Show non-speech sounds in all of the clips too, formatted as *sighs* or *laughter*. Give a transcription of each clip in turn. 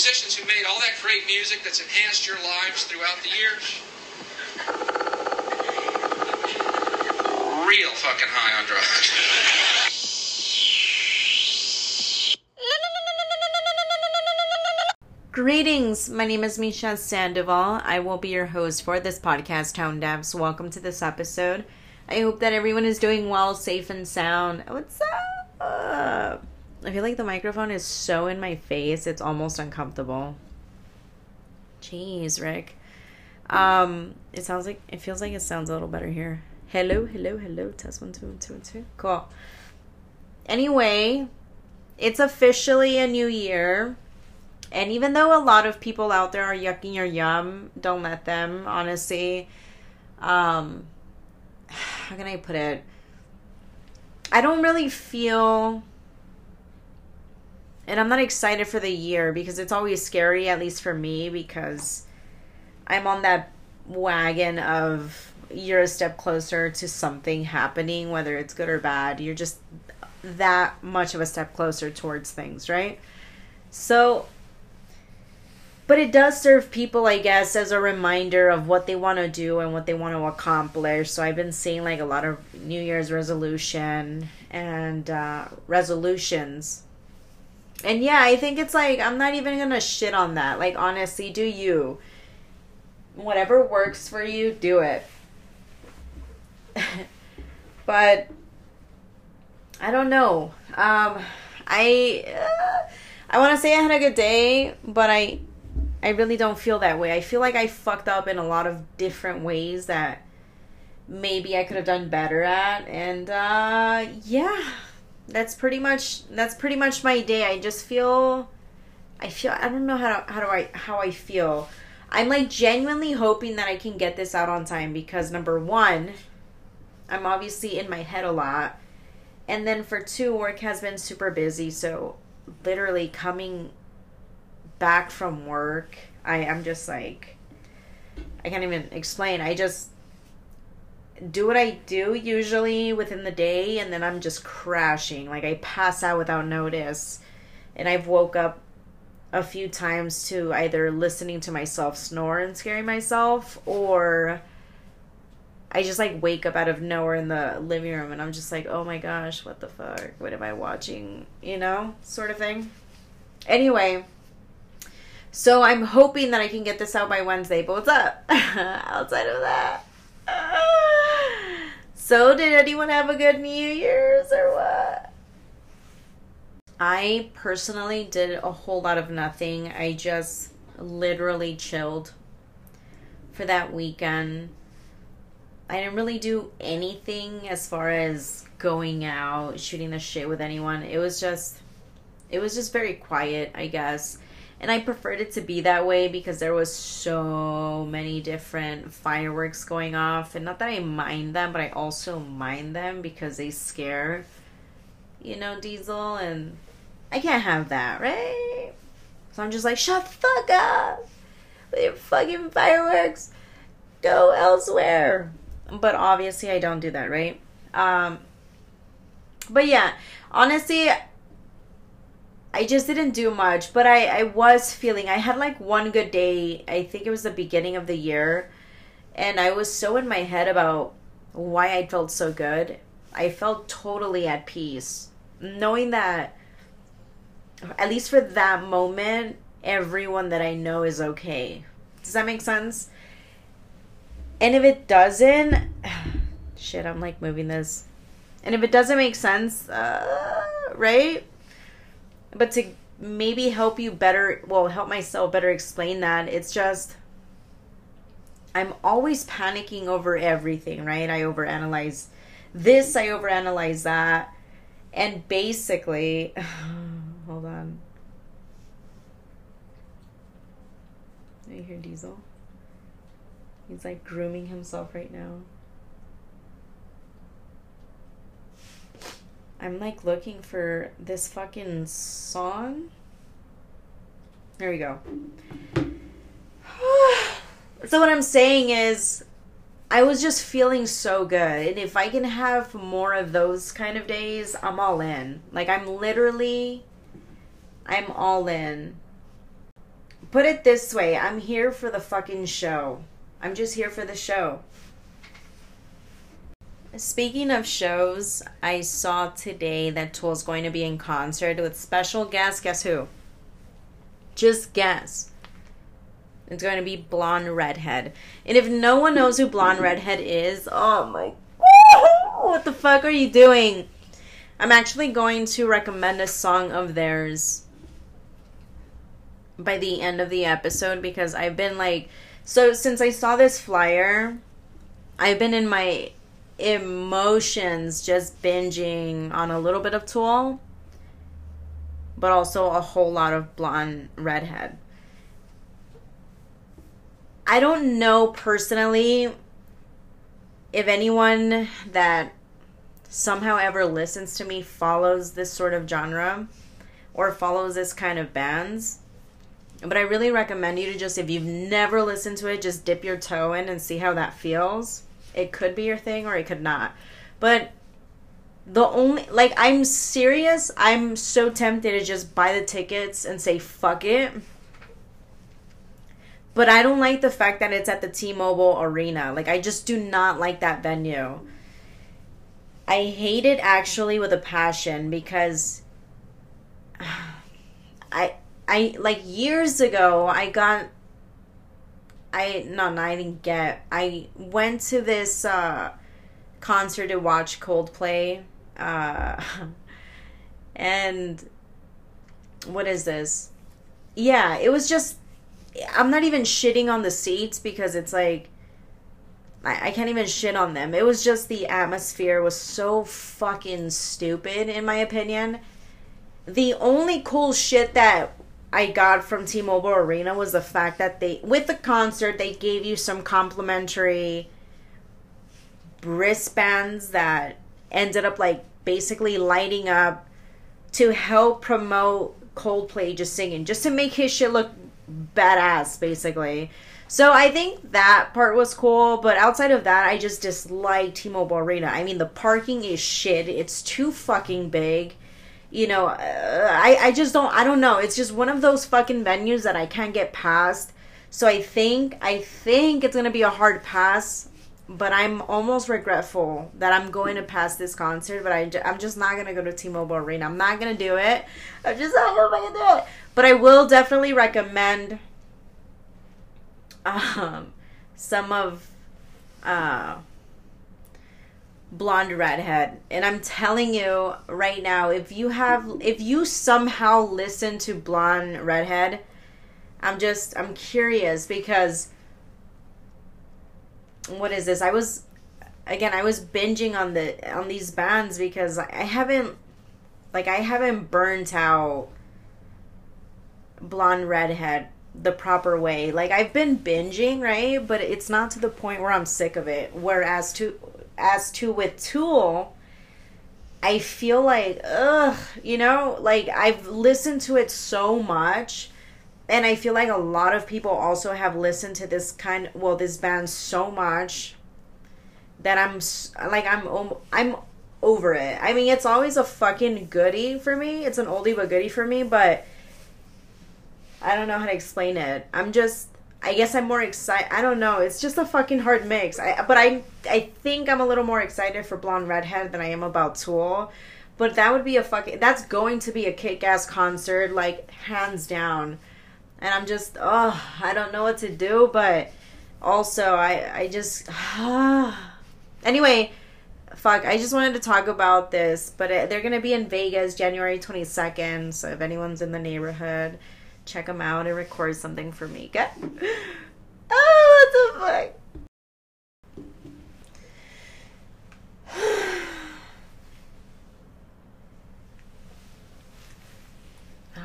musicians who made all that great music that's enhanced your lives throughout the years. Real fucking high on drugs. Greetings, my name is Misha Sandoval. I will be your host for this podcast, Tonedefs. Welcome to this episode. I hope that everyone is doing well, safe, and sound. What's up? I feel like the microphone is so in my face, it's almost uncomfortable. Jeez, Rick. Um, it sounds like it feels like it sounds a little better here. Hello, hello, hello. Test one, two, one, two, one, two. Cool. Anyway, it's officially a new year. And even though a lot of people out there are yucking your yum, don't let them, honestly. Um *sighs* how can I put it? I don't really feel and I'm not excited for the year because it's always scary, at least for me, because I'm on that wagon of you're a step closer to something happening, whether it's good or bad. You're just that much of a step closer towards things, right? So but it does serve people i guess as a reminder of what they want to do and what they want to accomplish so i've been seeing like a lot of new year's resolution and uh, resolutions and yeah i think it's like i'm not even gonna shit on that. Like honestly do you. Whatever works for you do it. *laughs* But i don't know. Um i uh, i want to say i had a good day but i I really don't feel that way. I feel like I fucked up in a lot of different ways that maybe I could have done better at. And uh yeah, that's pretty much that's pretty much my day. I just feel I feel I don't know how how do I how I feel. I'm like genuinely hoping that I can get this out on time because number 1, I'm obviously in my head a lot. And then for two, work has been super busy, so literally coming back from work, I am just like I can't even explain. I just do what I do usually within the day and then I'm just crashing. Like I pass out without notice. And I've woke up a few times to either listening to myself snore and scaring myself or I just like wake up out of nowhere in the living room and I'm just like, "Oh my gosh, what the fuck? What am I watching?" you know, sort of thing. Anyway, so I'm hoping that I can get this out by Wednesday. But what's up? *laughs* Outside of that. So did anyone have a good New Year's or what? I personally did a whole lot of nothing. I just literally chilled for that weekend. I didn't really do anything as far as going out, shooting the shit with anyone. It was just it was just very quiet, I guess and I preferred it to be that way because there was so many different fireworks going off. And not that I mind them but I also mind them because they scare you know Diesel. And I can't have that right? So I'm just like shut the fuck up. With your fucking fireworks. Go elsewhere. But obviously I don't do that right? Um but yeah honestly I just didn't do much, but I, I was feeling, I had like one good day. I think it was the beginning of the year. And I was so in my head about why I felt so good. I felt totally at peace. Knowing that, at least for that moment, everyone that I know is okay. Does that make sense? And if it doesn't, *sighs* shit, I'm like moving this. And if it doesn't make sense, uh, right? But to maybe help you better well help myself better explain that it's just i'm always panicking over everything right? I overanalyze this i overanalyze that and basically *sighs* hold on. You hear diesel? He's like grooming himself right now I'm like looking for this fucking song. There we go. *sighs* so what I'm saying is I was just feeling so good. And if I can have more of those kind of days, I'm all in. Like I'm literally I'm all in. put it this way I'm here for the fucking show. I'm just here for the show. Speaking of shows, I saw today that Tool's going to be in concert with special guest. Guess who? Just guess. It's going to be Blonde Redhead. And if no one knows who Blonde Redhead is, oh my. What the fuck are you doing? I'm actually going to recommend a song of theirs by the end of the episode because I've been like. So since I saw this flyer, I've been in my emotions just binging on a little bit of Tool, but also a whole lot of Blonde Redhead. I don't know personally if anyone that somehow ever listens to me follows this sort of genre or follows this kind of bands. But I really recommend you to just, if you've never listened to it, just dip your toe in and see how that feels it could be your thing or it could not. But the only like I'm serious, I'm so tempted to just buy the tickets and say fuck it. But I don't like the fact that it's at the T-Mobile Arena. Like I just do not like that venue. I hate it actually with a passion because *sighs* I I like years ago I got I no, I didn't get. I went to this uh, concert to watch Coldplay, uh, *laughs* and what is this? Yeah, it was just. I'm not even shitting on the seats because it's like. I, I can't even shit on them. It was just the atmosphere was so fucking stupid, in my opinion. The only cool shit that I got from T-Mobile Arena was the fact that they with the concert they gave you some complimentary wristbands that ended up like basically lighting up to help promote Coldplay just singing, just to make his shit look badass, basically. So I think that part was cool, but outside of that, I just dislike T-Mobile Arena. I mean, the parking is shit. It's too fucking big you know, uh, I I just don't I don't know. It's just one of those fucking venues that I can't get past. So I think I think it's gonna be a hard pass, but I'm almost regretful that I'm going to pass this concert. But I I'm just not gonna go to T-Mobile Arena. I'm not gonna do it. I'm just not gonna do it. But I will definitely recommend um some of uh blonde redhead. And i'm telling you right now if you have if you somehow listen to blonde redhead i'm just i'm curious because what is this? I was again i was binging on the on these bands because i haven't like i haven't burnt out blonde redhead the proper way. Like i've been binging right? But it's not to the point where i'm sick of it. Whereas to as to with Tool, I feel like, ugh, you know, like I've listened to it so much. And I feel like a lot of people also have listened to this kind, well, this band so much that I'm like, I'm, I'm over it. I mean, it's always a fucking goodie for me. It's an oldie but goodie for me, but I don't know how to explain it. I'm just I guess I'm more excited. I don't know. It's just a fucking hard mix. I but I I think I'm a little more excited for Blonde Redhead than I am about Tool. But that would be a fucking that's going to be a kick ass concert, like hands down. And I'm just oh, I don't know what to do, but also I I just *sighs* anyway, fuck, I just wanted to talk about this, but it, they're going to be in Vegas January 22nd, so if anyone's in the neighborhood, check them out and record something for me. Good. *laughs* Oh, what the fuck?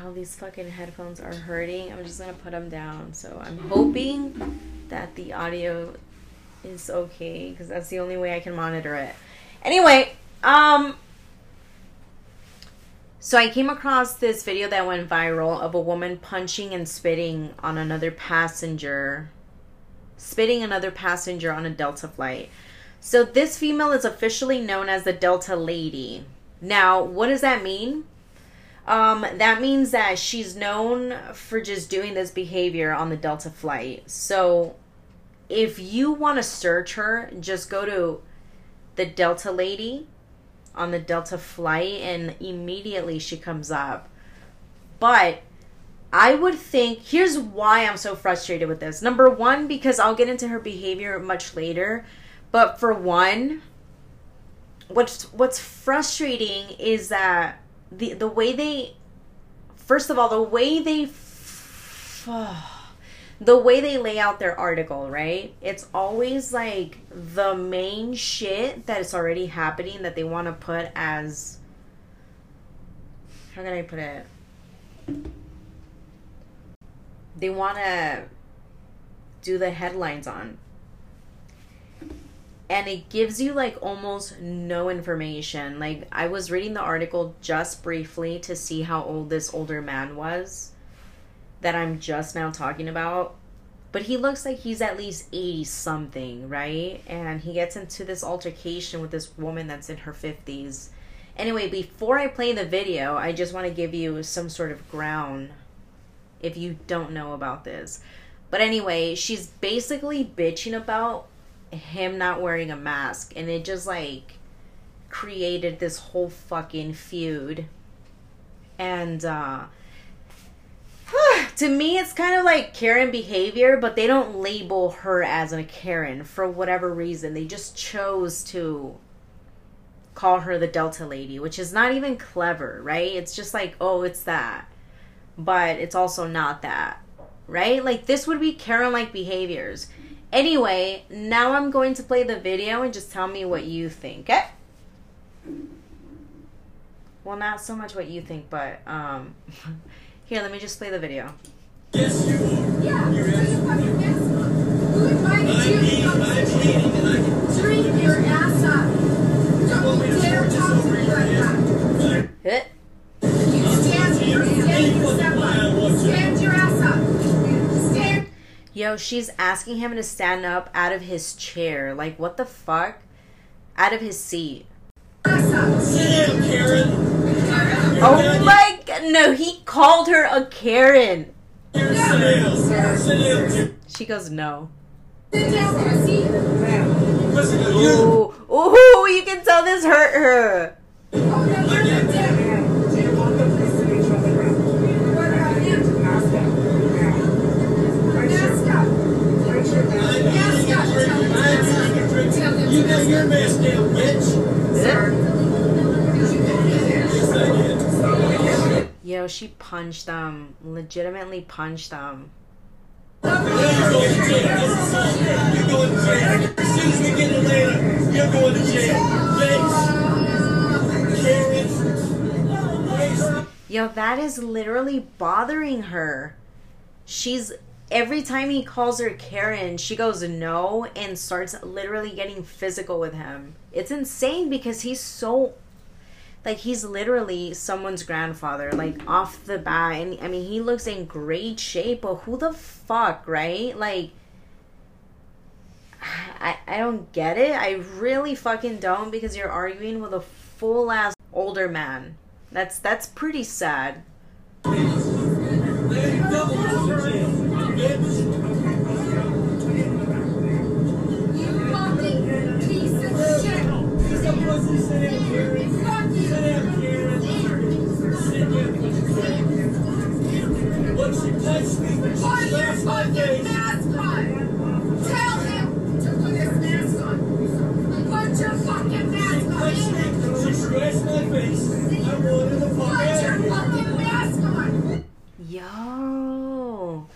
All these fucking headphones are hurting. I'm just gonna put them down. So I'm hoping that the audio is okay because that's the only way I can monitor it. Anyway, um, so I came across this video that went viral of a woman punching and spitting on another passenger, spitting another passenger on a Delta flight. So this female is officially known as the Delta Lady. Now, what does that mean? Um, that means that she's known for just doing this behavior on the Delta flight. So if you want to search her, just go to the Delta lady on the Delta flight and immediately she comes up. But I would think here's why I'm so frustrated with this. Number one, because I'll get into her behavior much later. But for one, what's what's frustrating is that the the way they first of all the way they the way they lay out their article right? It's always like the main shit that is already happening that they want to put as how can i put it? They want to do the headlines on. And it gives you like almost no information. Like I was reading the article just briefly to see how old this older man was that I'm just now talking about. But he looks like he's at least 80 something, right? And he gets into this altercation with this woman that's in her 50s. Anyway, before I play the video, I just want to give you some sort of ground if you don't know about this. But anyway, she's basically bitching about him not wearing a mask and it just like created this whole fucking feud and uh *sighs* to me it's kind of like karen behavior but they don't label her as a karen for whatever reason. They just chose to call her the delta lady which is not even clever right? It's just like oh it's that. But it's also not that right? Like this would be karen like behaviors. Anyway, now I'm going to play the video and just tell me what you think. Okay? Well, not so much what you think, but um *laughs* here, let me just play the video. Yes, you are. Yeah, you fucking Who invited you to come Drink your ass up. Don't dare talk to me like that. Hit. You stand, stand your step up. Stand your ass up. Stand. Yo, she's asking him to stand up out of his chair. Like, what the fuck? Out of his seat. Sit down, Karen. Oh my god. No, he called her a Karen. Karen, sit down. Sit down. Karen. She goes, no. Sit down, pussy. Listen, you're Ooh, ooh, you can tell this hurt her. Oh, no, you're not dead. What Yo, she punched them. Legitimately punched them. Yo, that is literally bothering her. She's every time he calls her Karen, she goes no and starts literally getting physical with him. It's insane because he's so like he's literally someone's grandfather, like off the bat. And I mean, he looks in great shape, but who the fuck, right? Like, I I don't get it. I really fucking don't because you're arguing with a full ass older man. That's that's pretty sad. Yo.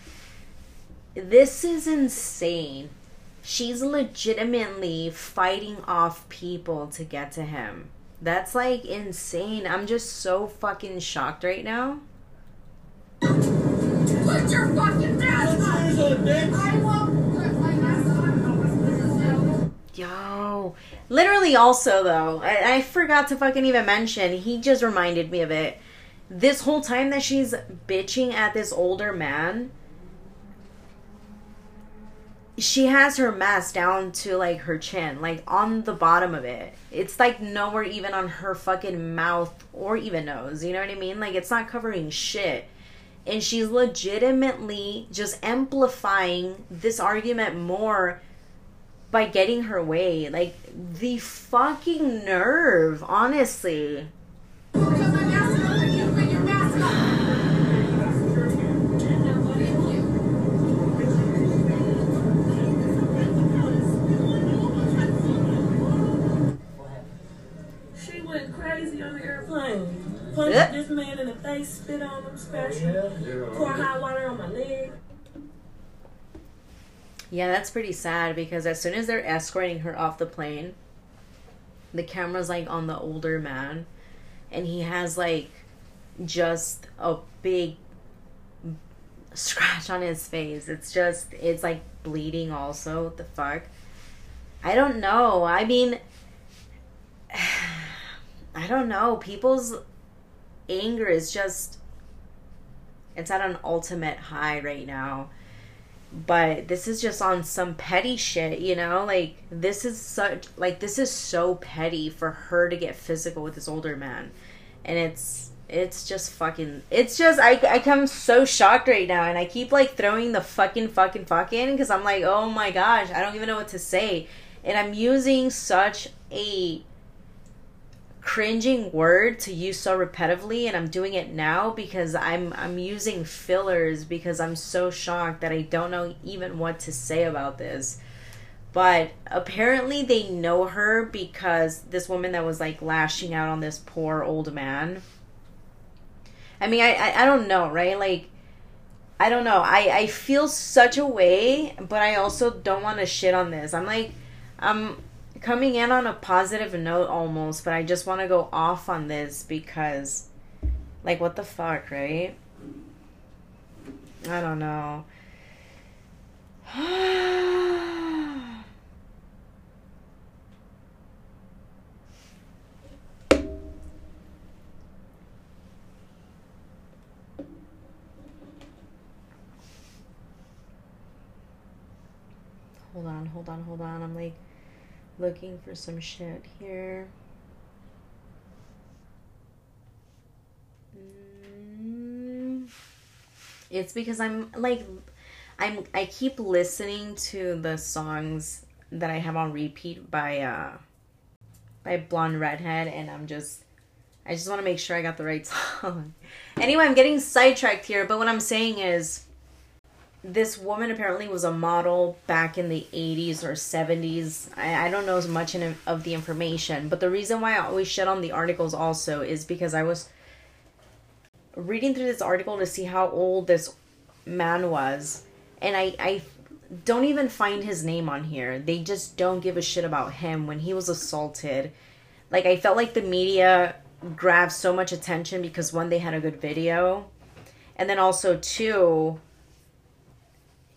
This is insane. She's legitimately fighting off people to get to him. That's like insane. I'm just so fucking shocked right now. Put your fucking mask Put on. yours on, bitch. I won't put my mask on. Yo. Literally, also, though, I, I forgot to fucking even mention, he just reminded me of it. This whole time that she's bitching at this older man, she has her mask down to like her chin, like on the bottom of it. It's like nowhere even on her fucking mouth or even nose. You know what I mean? Like it's not covering shit. And she's legitimately just amplifying this argument more by getting her way. Like the fucking nerve, honestly. She went crazy on the airplane. Punched Yeah. this man in the face, spit on him, scratched him, pour hot water on my leg. Yeah, that's pretty sad because as soon as they're escorting her off the plane, the camera's like on the older man and he has like just a big scratch on his face. It's just it's like bleeding also. What the fuck? I don't know. I mean I don't know. People's anger is just it's at an ultimate high right now but this is just on some petty shit, you know? Like this is such like this is so petty for her to get physical with this older man. And it's it's just fucking it's just I I come so shocked right now and I keep like throwing the fucking fucking fucking cuz I'm like, "Oh my gosh, I don't even know what to say." And I'm using such a cringing word to use so repetitively and I'm doing it now because I'm I'm using fillers because I'm so shocked that I don't know even what to say about this. But apparently they know her because this woman that was like lashing out on this poor old man. I mean I I, I don't know, right? Like I don't know. I I feel such a way, but I also don't want to shit on this. I'm like I'm coming in on a positive note almost, but I just want to go off on this because, like, what the fuck, right? I don't know. *sighs* hold on, hold on, hold on. I'm like looking for some shit here. Mm. It's because I'm like I'm I keep listening to the songs that I have on repeat by uh by Blonde Redhead and I'm just I just want to make sure I got the right *laughs* song. anyway, I'm getting sidetracked here, but what I'm saying is this woman apparently was a model back in the 80s or 70s. I, I don't know as much in, of the information, but the reason why I always shut on the articles also is because I was reading through this article to see how old this man was, and I, I don't even find his name on here. They just don't give a shit about him when he was assaulted. Like, I felt like the media grabbed so much attention because one, they had a good video, and then also, two,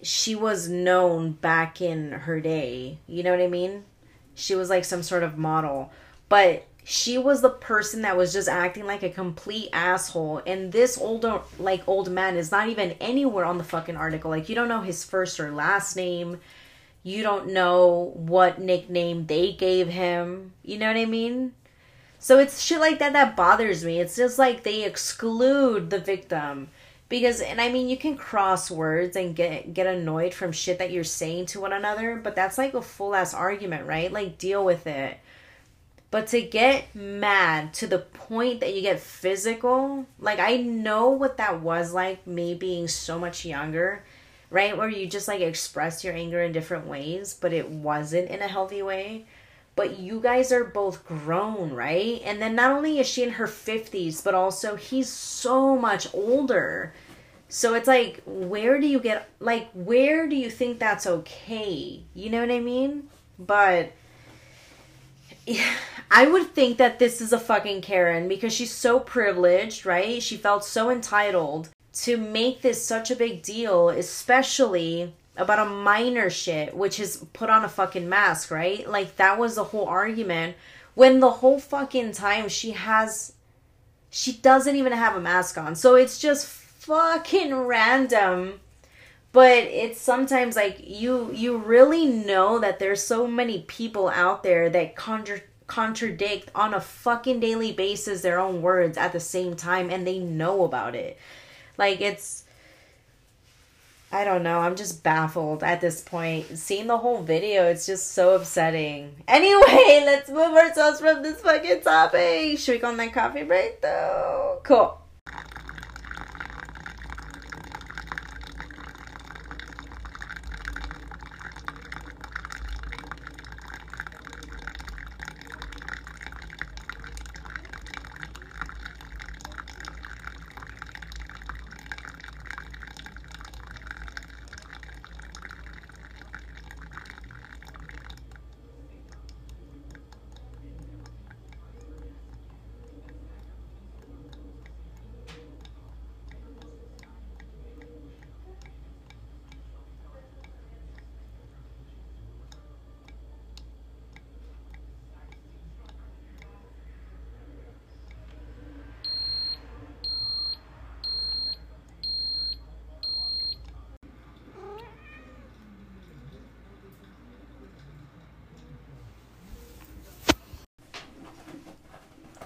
she was known back in her day. You know what I mean? She was like some sort of model. But she was the person that was just acting like a complete asshole. And this older like old man is not even anywhere on the fucking article. Like you don't know his first or last name. You don't know what nickname they gave him. You know what I mean? So it's shit like that that bothers me. It's just like they exclude the victim because and I mean you can cross words and get get annoyed from shit that you're saying to one another, but that's like a full ass argument, right? Like deal with it. But to get mad to the point that you get physical, like I know what that was like me being so much younger, right? Where you just like express your anger in different ways, but it wasn't in a healthy way but you guys are both grown, right? And then not only is she in her 50s, but also he's so much older. So it's like, where do you get, like, where do you think that's okay? You know what I mean? But *laughs* I would think that this is a fucking Karen because she's so privileged, right? She felt so entitled to make this such a big deal, especially about a minor shit, which is put on a fucking mask, right? Like that was the whole argument. When the whole fucking time she has, she doesn't even have a mask on. So it's just fucking random but it's sometimes like you you really know that there's so many people out there that contra- contradict on a fucking daily basis their own words at the same time and they know about it like it's I don't know. I'm just baffled at this point. Seeing the whole video, it's just so upsetting. *laughs* Anyway, let's move ourselves from this fucking topic. Should we go on that coffee break though? Cool.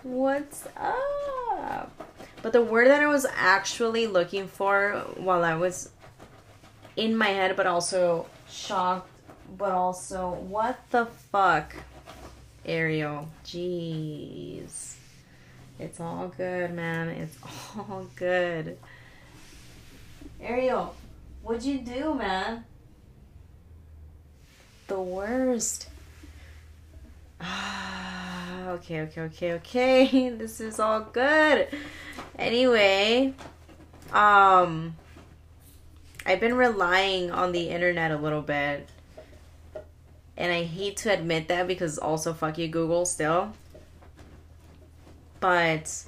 What's up? But the word that I was actually looking for while I was in my head, but also shocked, but also, what the fuck? Ariel. Jeez. It's all good, man. It's *laughs* all good. Ariel, what'd you do, man? The worst. *sighs* Ah. Okay, okay, okay, okay. *laughs* This is all good. Anyway, um I've been relying on the internet a little bit. And I hate to admit that because also fuck you Google still. But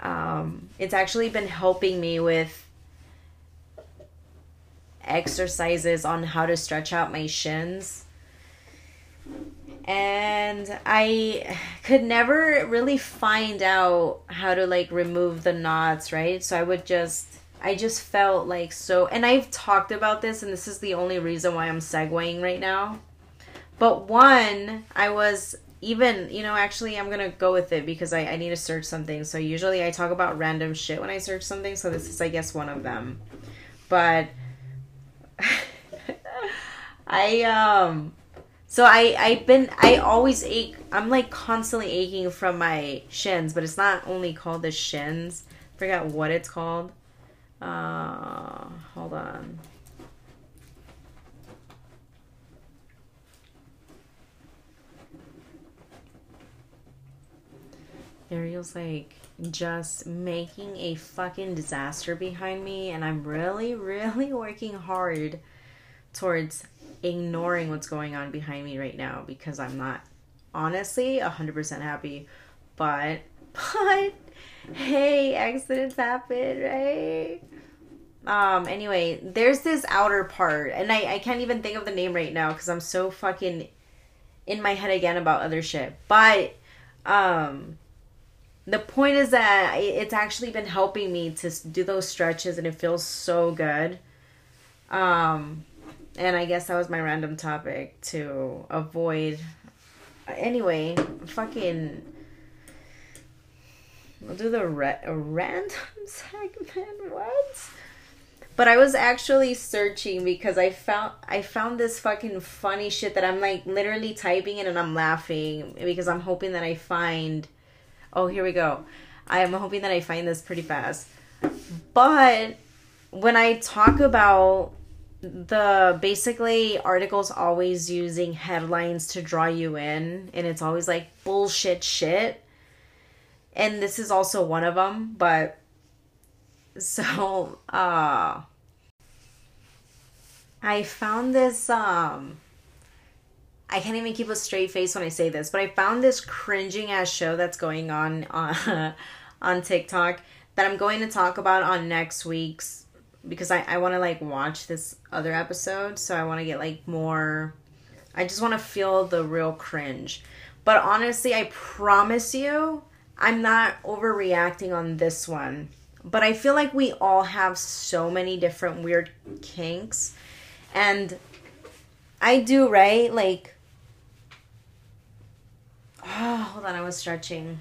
um it's actually been helping me with exercises on how to stretch out my shins and I could never really find out how to like remove the knots, right? So I would just I just felt like so and I've talked about this and this is the only reason why I'm segueing right now. But one, I was even, you know, actually I'm gonna go with it because I, I need to search something. So usually I talk about random shit when I search something, so this is I guess one of them. But *laughs* I um so I I've been I always ache. I'm like constantly aching from my shins, but it's not only called the shins. forgot what it's called. Uh, hold on. Ariel's like just making a fucking disaster behind me, and I'm really, *laughs* really working hard towards ignoring what's going on behind me right now because I'm not honestly 100% happy. But, *laughs* but, hey, accidents happen, right? Um, anyway, there's this outer part, and I, I can't even think of the name right now because I'm so fucking in my head again about other shit. But, um, the point is that it's actually been helping me to do those stretches and it feels so good. Um, and I guess that was my random topic to avoid. Anyway, fucking. We'll do the re- random *laughs* segment. What? But I was actually searching because I found I found this fucking funny shit that I'm like literally typing it and I'm laughing because I'm hoping that I find. Oh, here we go. I am hoping that I find this pretty fast. But when I talk about the basically articles always using headlines to draw you in and it's always like bullshit shit. And this is also one of them but *laughs* so uh i found this um i can't even keep a straight face when i say this but i found this cringing ass show that's going on on *laughs* on tiktok that i'm going to talk about on next week's because I, I want to like watch this other episode so i want to get like more i just want to feel the real cringe but honestly i promise you i'm not overreacting on this one but I feel like we all have so many different weird kinks. And I do, right? Like, oh, *sighs* hold on, I was stretching.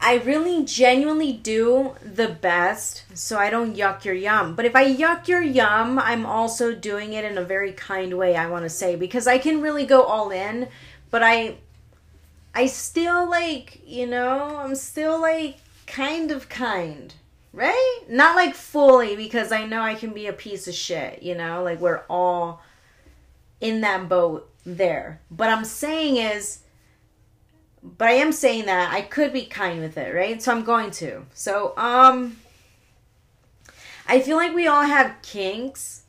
I really genuinely do the best so I don't yuck your yum. But if I yuck your yum, I'm also doing it in a very kind way, I want to say, because I can really go all in, but I I still like, you know, I'm still like kind of kind, right? Not like fully because I know I can be a piece of shit, you know, like we're all in that boat there. But I'm saying is, but I am saying that I could be kind with it, right? So I'm going to. So, um, I feel like we all have kinks,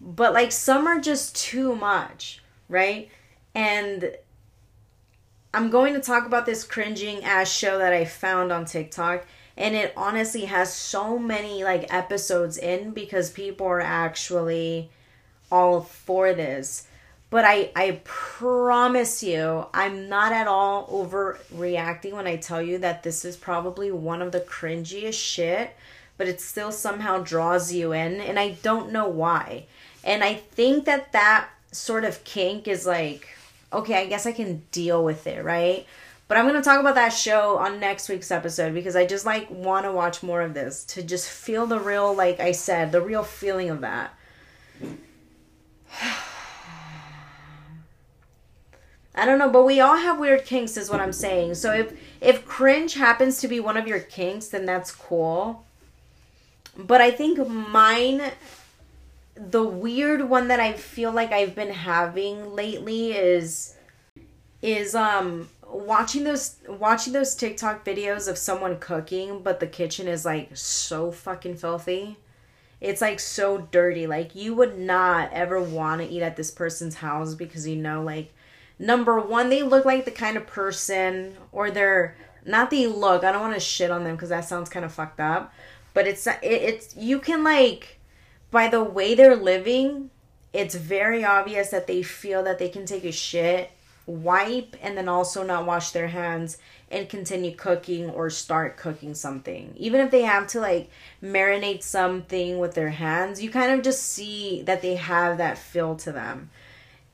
but like some are just too much, right? And I'm going to talk about this cringing ass show that I found on TikTok. And it honestly has so many like episodes in because people are actually all for this. But I, I promise you, I'm not at all overreacting when I tell you that this is probably one of the cringiest shit, but it still somehow draws you in. And I don't know why. And I think that that sort of kink is like okay, I guess I can deal with it, right? But I'm going to talk about that show on next week's episode because I just like want to watch more of this to just feel the real like I said, the real feeling of that. *sighs* *sighs* I don't know, but we all have weird kinks is what I'm saying. So if if cringe happens to be one of your kinks, then that's cool. But I think mine the weird one that I feel like I've been having lately is is um watching those watching those TikTok videos of someone cooking but the kitchen is like so fucking filthy. It's like so dirty. Like you would not ever want to eat at this person's house because you know like number 1 they look like the kind of person or they're not the look. I don't want to shit on them cuz that sounds kind of fucked up. But it's it, it's you can like by the way they're living, it's very obvious that they feel that they can take a shit, wipe, and then also not wash their hands and continue cooking or start cooking something. Even if they have to like marinate something with their hands, you kind of just see that they have that feel to them.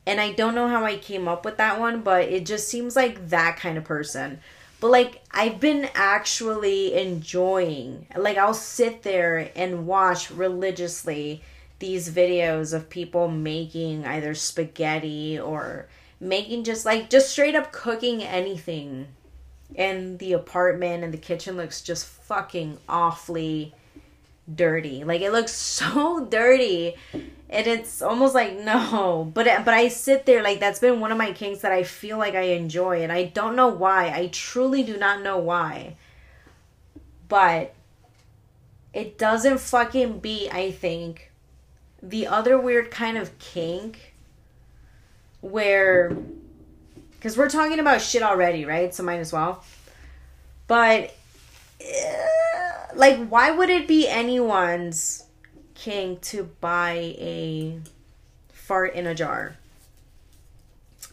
And I don't know how I came up with that one, but it just seems like that kind of person. But like I've been actually enjoying like I'll sit there and watch religiously these videos of people making either spaghetti or making just like just straight up cooking anything. And the apartment and the kitchen looks just fucking awfully dirty. Like it looks *laughs* so dirty and it's almost like no *laughs* but but i sit there like that's been one of my kinks that i feel like i enjoy and i don't know why. I truly do not know why. But it doesn't fucking beat i think the other weird kind of kink where because we're talking about shit already right? So might as well. But uh, like why would it be anyone's king to buy a fart in a jar.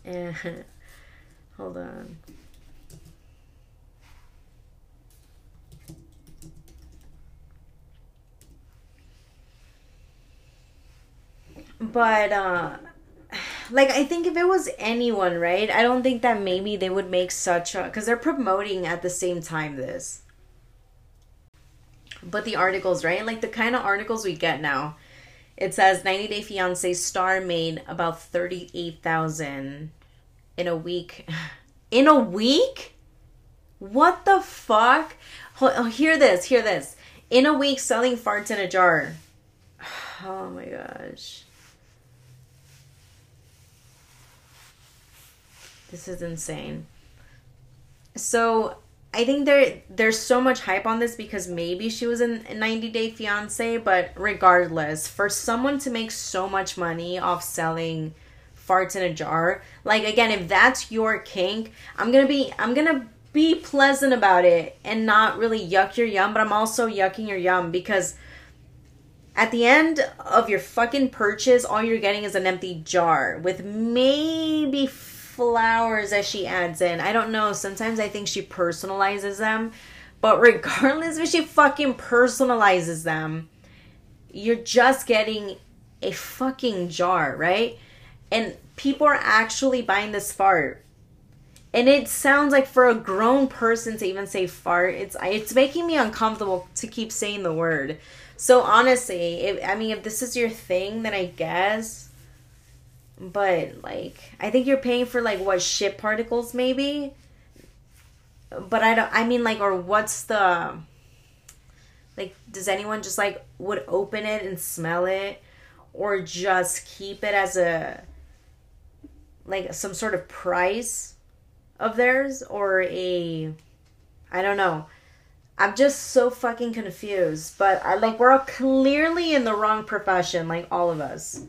And *laughs* hold on. But uh like I think if it was anyone, right? I don't think that maybe they would make such a cuz they're promoting at the same time this but the articles, right? Like the kind of articles we get now. It says 90 Day Fiance star made about 38,000 in a week. *laughs* In a week? What the fuck? Oh, hear this, hear this. In a week selling farts in a jar. *sighs* Oh my gosh. This is insane. So I think there there's so much hype on this because maybe she was in 90 Day Fiance, but regardless, for someone to make so much money off selling farts in a jar, like again, if that's your kink, I'm gonna be I'm gonna be pleasant about it and not really yuck your yum, but I'm also yucking your yum because at the end of your fucking purchase, all you're getting is an empty jar with maybe flowers that she adds in. I don't know. Sometimes I think she personalizes them. But regardless if she fucking personalizes them, you're just getting a fucking jar, right? And people are actually buying this fart. And it sounds like for a grown person to even say fart, it's it's making me uncomfortable to keep saying the word. So honestly, if, I mean, if this is your thing, then I guess. But like, I think you're paying for like what shit particles, maybe. But I don't. I mean, like, or what's the like? Does anyone just like would open it and smell it, or just keep it as a like some sort of price of theirs, or a I don't know. I'm just so fucking confused. But I like we're all clearly in the wrong profession, like all of us.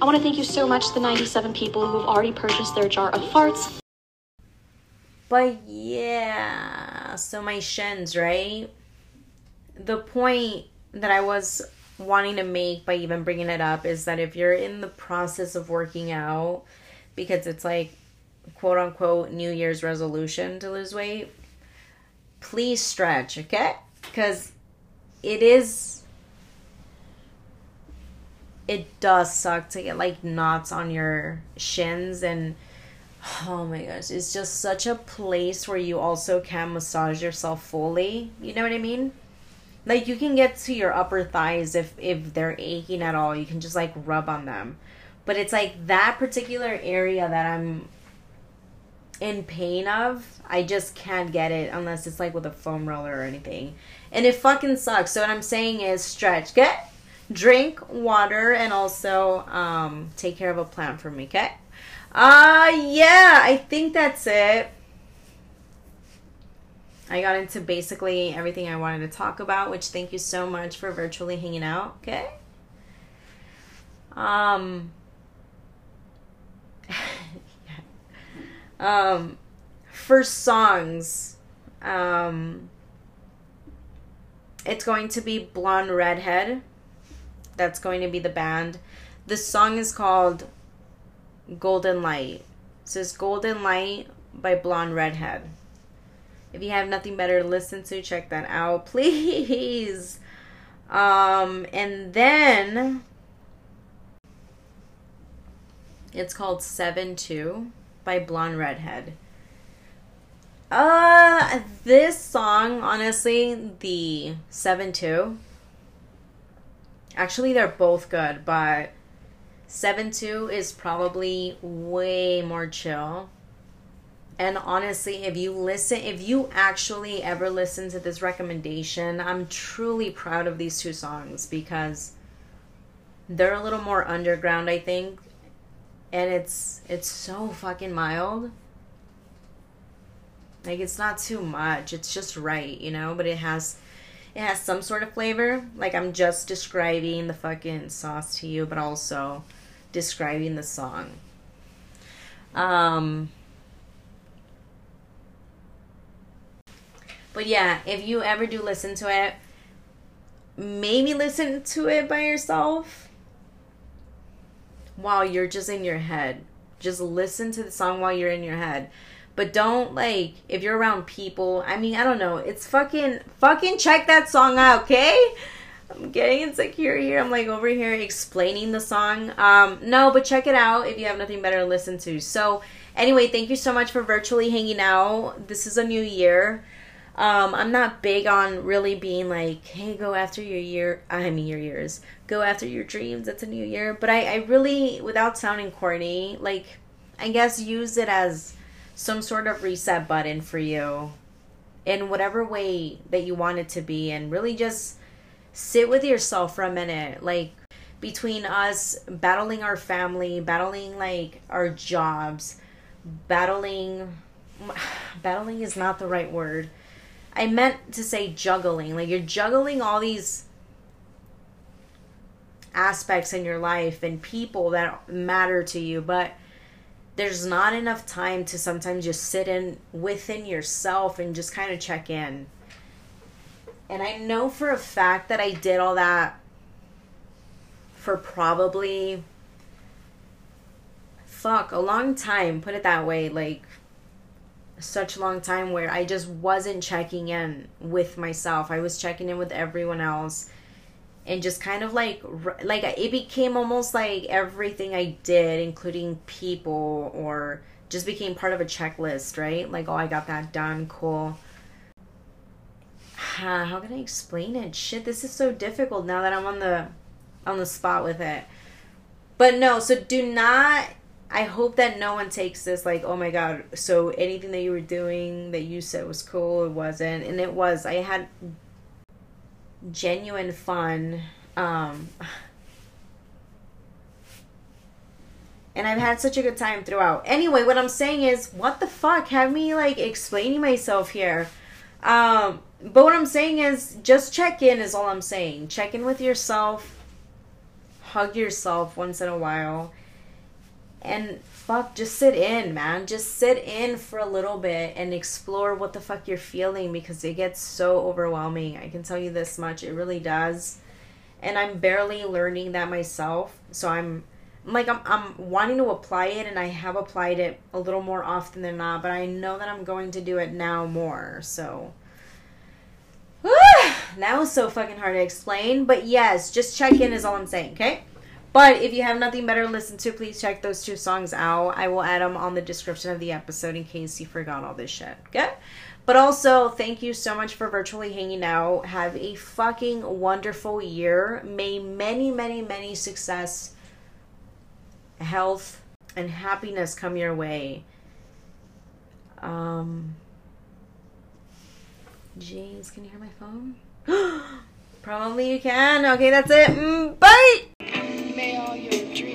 I want to thank you so much to the 97 people who have already purchased their jar of farts. But yeah, so my shins, right? The point that I was wanting to make by even bringing it up is that if you're in the process of working out, because it's like quote unquote New Year's resolution to lose weight, please stretch, okay? Because it is, it does suck to get like knots on your shins and oh my gosh, it's just such a place where you also can massage yourself fully. You know what I mean? Like you can get to your upper thighs if if they're aching at all. You can just like rub on them. But it's like that particular area that I'm in pain of, I just can't get it unless it's like with a foam roller or anything. And it fucking sucks. So what I'm saying is stretch, get drink water and also um take care of a plant for me, okay? Uh yeah, I think that's it. I got into basically everything I wanted to talk about, which thank you so much for virtually hanging out, okay? Um *laughs* um for songs, um it's going to be Blonde Redhead. That's going to be the band. The song is called Golden Light. It says Golden Light by Blonde Redhead. If you have nothing better to listen to, check that out, *laughs* please. Um, and then it's called 7 2 by Blonde Redhead. Uh, this song, honestly, the 7 2, actually, they're both good, but 7 2 is probably way more chill. And honestly, if you listen, if you actually ever listen to this recommendation, I'm truly proud of these two songs because they're a little more underground, I think. And it's it's so fucking mild. Like it's not too much. It's just right, you know, but it has it has some sort of flavor. Like I'm just describing the fucking sauce to you, but also describing the song. Um But yeah, if you ever do listen to it, maybe listen to it by yourself while you're just in your head. Just listen to the song while you're in your head. But don't like if you're around people. I mean, I don't know. It's fucking fucking check that song out, okay? I'm getting insecure here. I'm like over here explaining the song. Um, no, but check it out if you have nothing better to listen to. So, anyway, thank you so much for virtually hanging out. This is a new year. Um, I'm not big on really being like, hey, go after your year. I mean, your years. Go after your dreams. It's a new year. But I, I really, without sounding corny, like, I guess use it as some sort of reset button for you in whatever way that you want it to be. And really just sit with yourself for a minute. Like, between us battling our family, battling like our jobs, battling. *sighs* Battling is not the right word I meant to say juggling. Like you're juggling all these aspects in your life and people that matter to you, but there's not enough time to sometimes just sit in within yourself and just kind of check in. And I know for a fact that I did all that for probably fuck, a long time, put it that way, like such a long time where I just wasn't checking in with myself. I was checking in with everyone else and just kind of like like it became almost like everything I did including people or just became part of a checklist, right? Like oh, I got that done, cool. *sighs* How can I explain it? Shit, this is so difficult now that I'm on the on the spot with it. But no, so do not I hope that no one takes this like, oh my god, so anything that you were doing that you said was cool, it wasn't. And it was. I had genuine fun. Um and I've had such a good time throughout. Anyway, what I'm saying is, what the fuck? Have me like explaining myself here. Um, but what I'm saying is, just check in, is all I'm saying. Check in with yourself, hug yourself once in a while, and fuck, just sit in, man. Just sit in for a little bit and explore what the fuck you're feeling because it gets so overwhelming. I can tell you this much, it really does. And I'm barely learning that myself, so I'm like I'm I'm wanting to apply it and I have applied it a little more often than not, but I know that I'm going to do it now more. So *sighs* that was so fucking hard to explain, but yes, just check in is all I'm saying, okay? But if you have nothing better to listen to, please check those two songs out. I will add them on the description of the episode in case you forgot all this shit. Okay? But also, thank you so much for virtually hanging out. Have a fucking wonderful year. May many, many, many success health and happiness come your way. Um, James, can you hear my phone? *gasps* Probably you can. Okay, that's it. Mm, obey all your dreams.